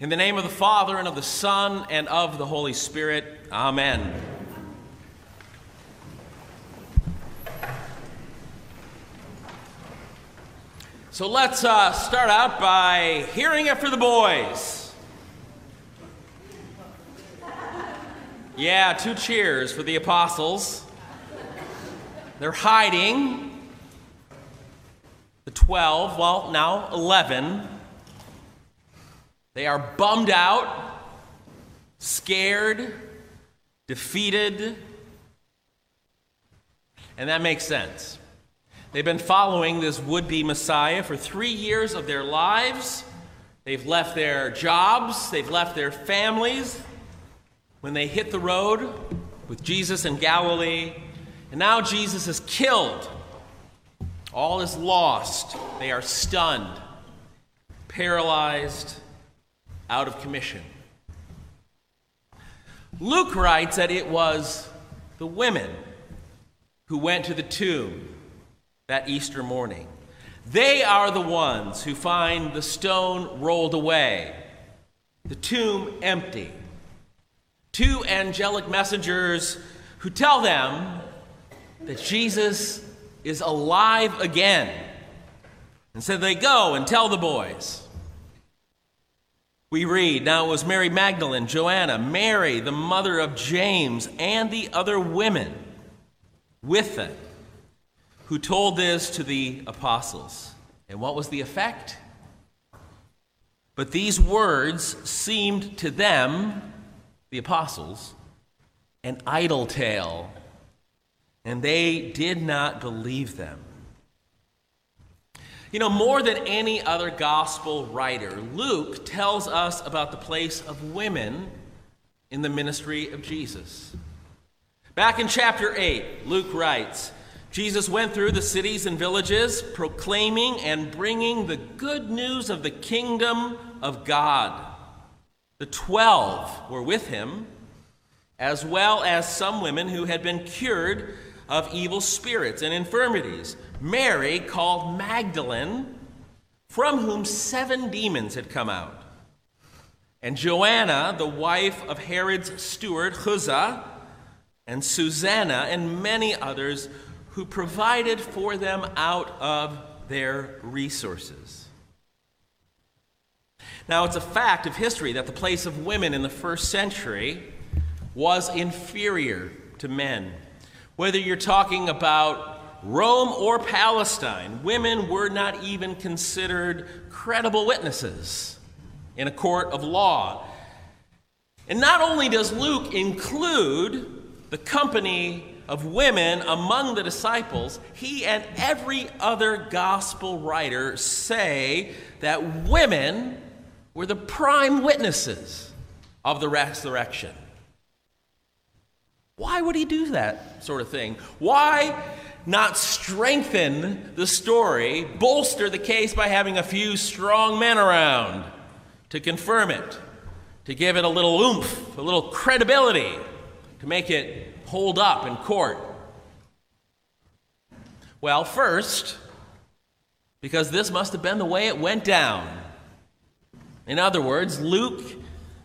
In the name of the Father, and of the Son, and of the Holy Spirit, Amen. So let's uh, start out by hearing it for the boys. Yeah, two cheers for the apostles. They're hiding. The 12, well, now 11 they are bummed out, scared, defeated, and that makes sense. They've been following this would be Messiah for three years of their lives. They've left their jobs, they've left their families. When they hit the road with Jesus in Galilee, and now Jesus is killed. All is lost. They are stunned, paralyzed, out of commission. Luke writes that it was the women who went to the tomb that Easter morning. They are the ones who find the stone rolled away, the tomb empty. Two angelic messengers who tell them that Jesus is alive again. And so they go and tell the boys. We read, Now it was Mary Magdalene, Joanna, Mary, the mother of James, and the other women with them who told this to the apostles. And what was the effect? But these words seemed to them, the apostles, an idle tale, and they did not believe them. You know, more than any other gospel writer, Luke tells us about the place of women in the ministry of Jesus. Back in chapter 8, Luke writes Jesus went through the cities and villages, proclaiming and bringing the good news of the kingdom of God. The twelve were with him, as well as some women who had been cured of evil spirits and infirmities. Mary, called Magdalene, from whom seven demons had come out. And Joanna, the wife of Herod's steward, Chuza, and Susanna, and many others who provided for them out of their resources. Now, it's a fact of history that the place of women in the first century was inferior to men. Whether you're talking about Rome or Palestine, women were not even considered credible witnesses in a court of law. And not only does Luke include the company of women among the disciples, he and every other gospel writer say that women were the prime witnesses of the resurrection. Why would he do that sort of thing? Why not strengthen the story, bolster the case by having a few strong men around to confirm it, to give it a little oomph, a little credibility, to make it hold up in court? Well, first, because this must have been the way it went down. In other words, Luke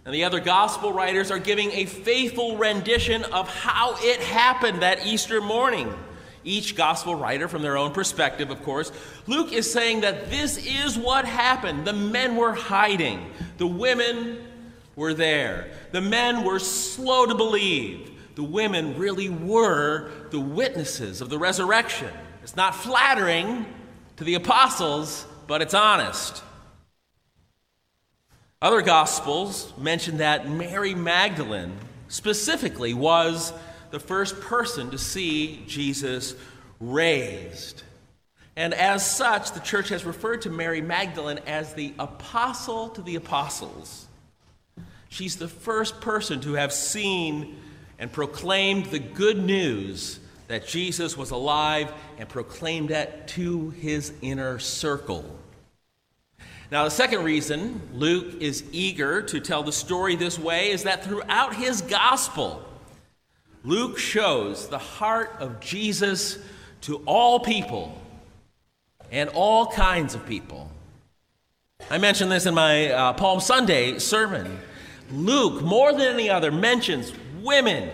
and the other gospel writers are giving a faithful rendition of how it happened that Easter morning each gospel writer from their own perspective, of course. Luke is saying that this is what happened. The men were hiding, the women were there. The men were slow to believe. The women really were the witnesses of the resurrection. It's not flattering to the apostles, but it's honest. Other gospels mention that Mary Magdalene specifically was the first person to see Jesus raised. And as such, the church has referred to Mary Magdalene as the apostle to the apostles. She's the first person to have seen and proclaimed the good news that Jesus was alive and proclaimed that to his inner circle. Now, the second reason Luke is eager to tell the story this way is that throughout his gospel, Luke shows the heart of Jesus to all people and all kinds of people. I mentioned this in my uh, Palm Sunday sermon. Luke, more than any other, mentions women,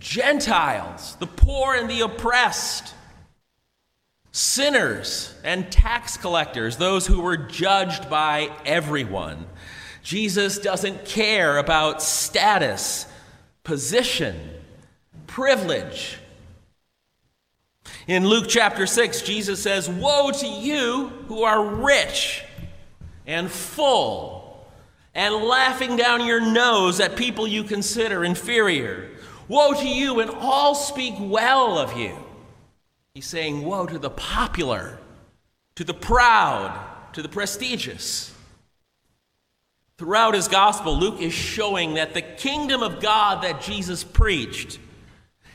Gentiles, the poor and the oppressed, sinners and tax collectors, those who were judged by everyone. Jesus doesn't care about status, position, privilege. In Luke chapter 6, Jesus says, Woe to you who are rich and full and laughing down your nose at people you consider inferior. Woe to you, and all speak well of you. He's saying, Woe to the popular, to the proud, to the prestigious. Throughout his gospel, Luke is showing that the kingdom of God that Jesus preached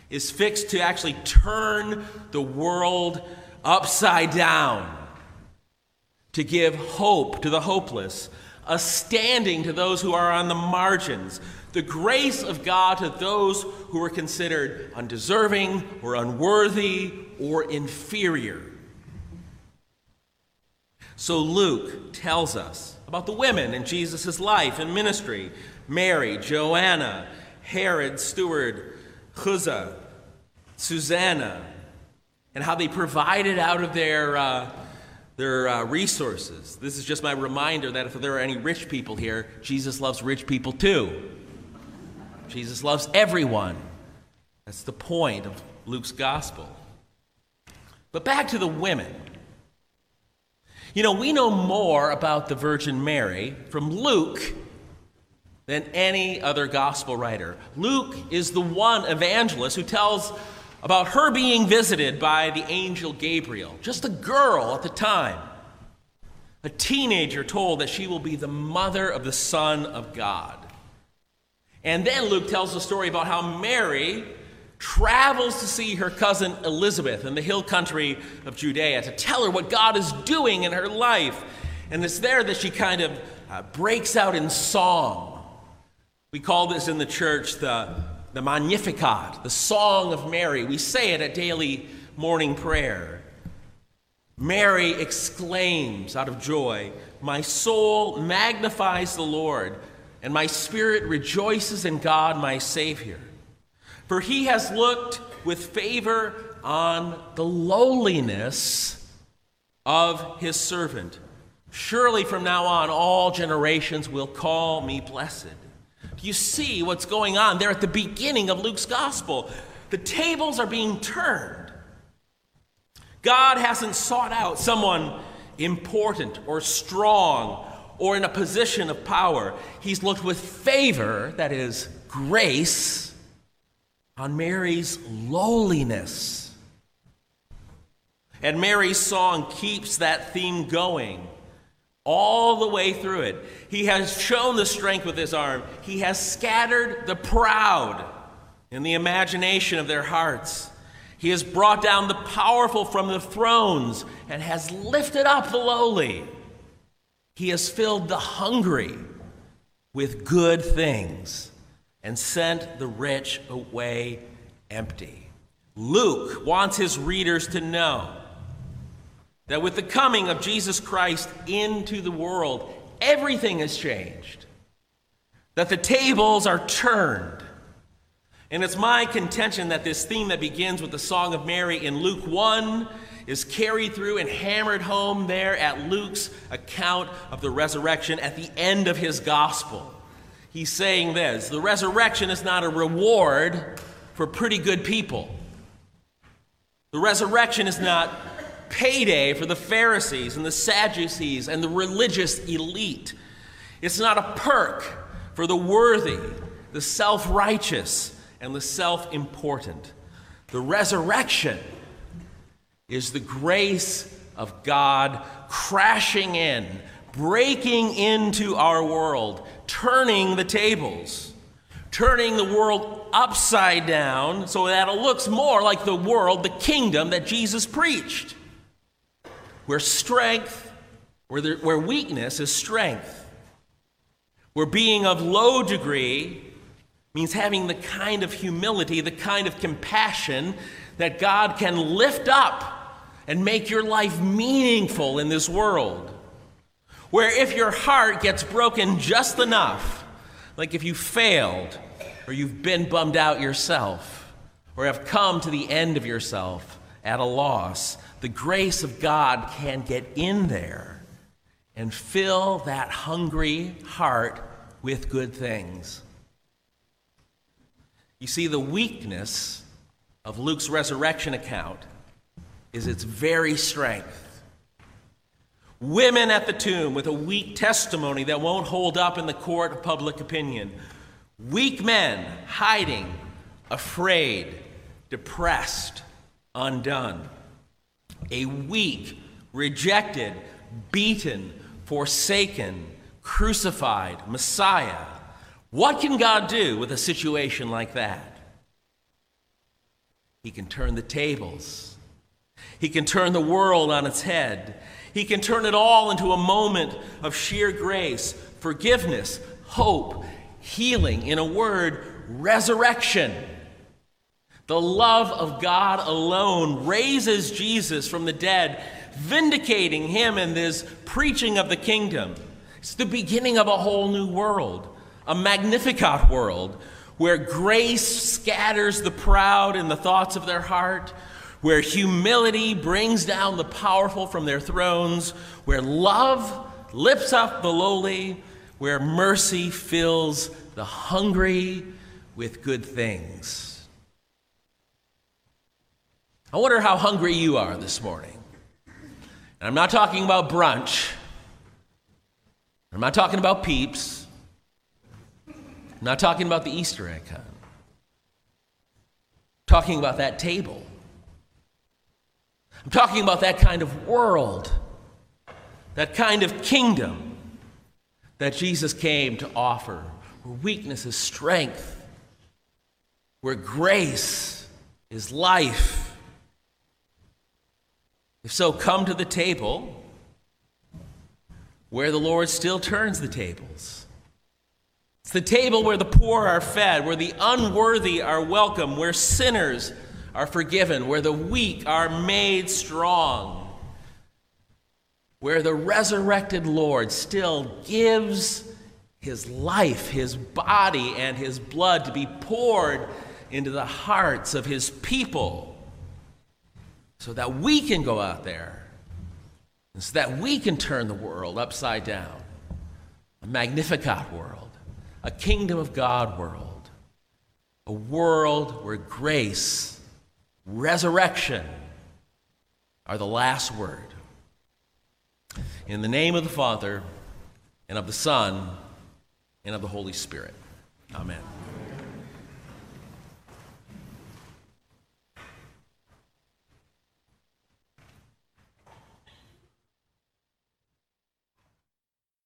is fixed to actually turn the world upside down, to give hope to the hopeless, a standing to those who are on the margins, the grace of God to those who are considered undeserving or unworthy or inferior. So Luke tells us about the women in Jesus' life and ministry Mary, Joanna, Herod, steward, Chuza, Susanna, and how they provided out of their, uh, their uh, resources. This is just my reminder that if there are any rich people here, Jesus loves rich people too. Jesus loves everyone. That's the point of Luke's gospel. But back to the women. You know, we know more about the Virgin Mary from Luke than any other gospel writer. Luke is the one evangelist who tells about her being visited by the angel Gabriel, just a girl at the time, a teenager told that she will be the mother of the Son of God. And then Luke tells the story about how Mary travels to see her cousin Elizabeth in the hill country of Judea to tell her what God is doing in her life. And it's there that she kind of uh, breaks out in song. We call this in the church the, the Magnificat, the Song of Mary. We say it at daily morning prayer. Mary exclaims out of joy, My soul magnifies the Lord, and my spirit rejoices in God my Savior for he has looked with favor on the lowliness of his servant. Surely from now on, all generations will call me blessed. You see what's going on there at the beginning of Luke's gospel? The tables are being turned. God hasn't sought out someone important or strong or in a position of power. He's looked with favor, that is, grace on Mary's lowliness. And Mary's song keeps that theme going all the way through it. He has shown the strength with his arm, he has scattered the proud in the imagination of their hearts. He has brought down the powerful from the thrones and has lifted up the lowly. He has filled the hungry with good things and sent the rich away empty. Luke wants his readers to know that with the coming of Jesus Christ into the world, everything has changed, that the tables are turned. And it's my contention that this theme that begins with the Song of Mary in Luke 1 is carried through and hammered home there at Luke's account of the resurrection at the end of his gospel he's saying this the resurrection is not a reward for pretty good people. The resurrection is not payday for the Pharisees and the Sadducees and the religious elite. It's not a perk for the worthy, the self righteous, and the self important. The resurrection is the grace of God crashing in, breaking into our world turning the tables, turning the world upside down so that it looks more like the world, the kingdom that Jesus preached, where strength, where, there, where weakness is strength, where being of low degree means having the kind of humility, the kind of compassion that God can lift up and make your life meaningful in this world where if your heart gets broken just enough, like if you failed, or you've been bummed out yourself, or have come to the end of yourself at a loss, the grace of God can get in there and fill that hungry heart with good things. You see, the weakness of Luke's resurrection account is its very strength. Women at the tomb with a weak testimony that won't hold up in the court of public opinion. Weak men hiding, afraid, depressed, undone. A weak, rejected, beaten, forsaken, crucified Messiah. What can God do with a situation like that? He can turn the tables. He can turn the world on its head. He can turn it all into a moment of sheer grace, forgiveness, hope, healing. In a word, resurrection. The love of God alone raises Jesus from the dead, vindicating him in this preaching of the kingdom. It's the beginning of a whole new world, a magnificat world, where grace scatters the proud in the thoughts of their heart, where humility brings down the powerful from their thrones, where love lifts up the lowly, where mercy fills the hungry with good things. I wonder how hungry you are this morning. And I'm not talking about brunch. I'm not talking about peeps. Not talking about the Easter. I'm talking about that table I'm talking about that kind of world, that kind of kingdom that Jesus came to offer, where weakness is strength, where grace is life. If so, come to the table where the Lord still turns the tables. It's the table where the poor are fed, where the unworthy are welcome, where sinners are forgiven, where the weak are made strong, where the resurrected Lord still gives his life, his body, and his blood to be poured into the hearts of his people so that we can go out there and so that we can turn the world upside down. A magnificat world, a kingdom of God world, a world where grace resurrection are the last word. In the name of the Father, and of the Son, and of the Holy Spirit. Amen.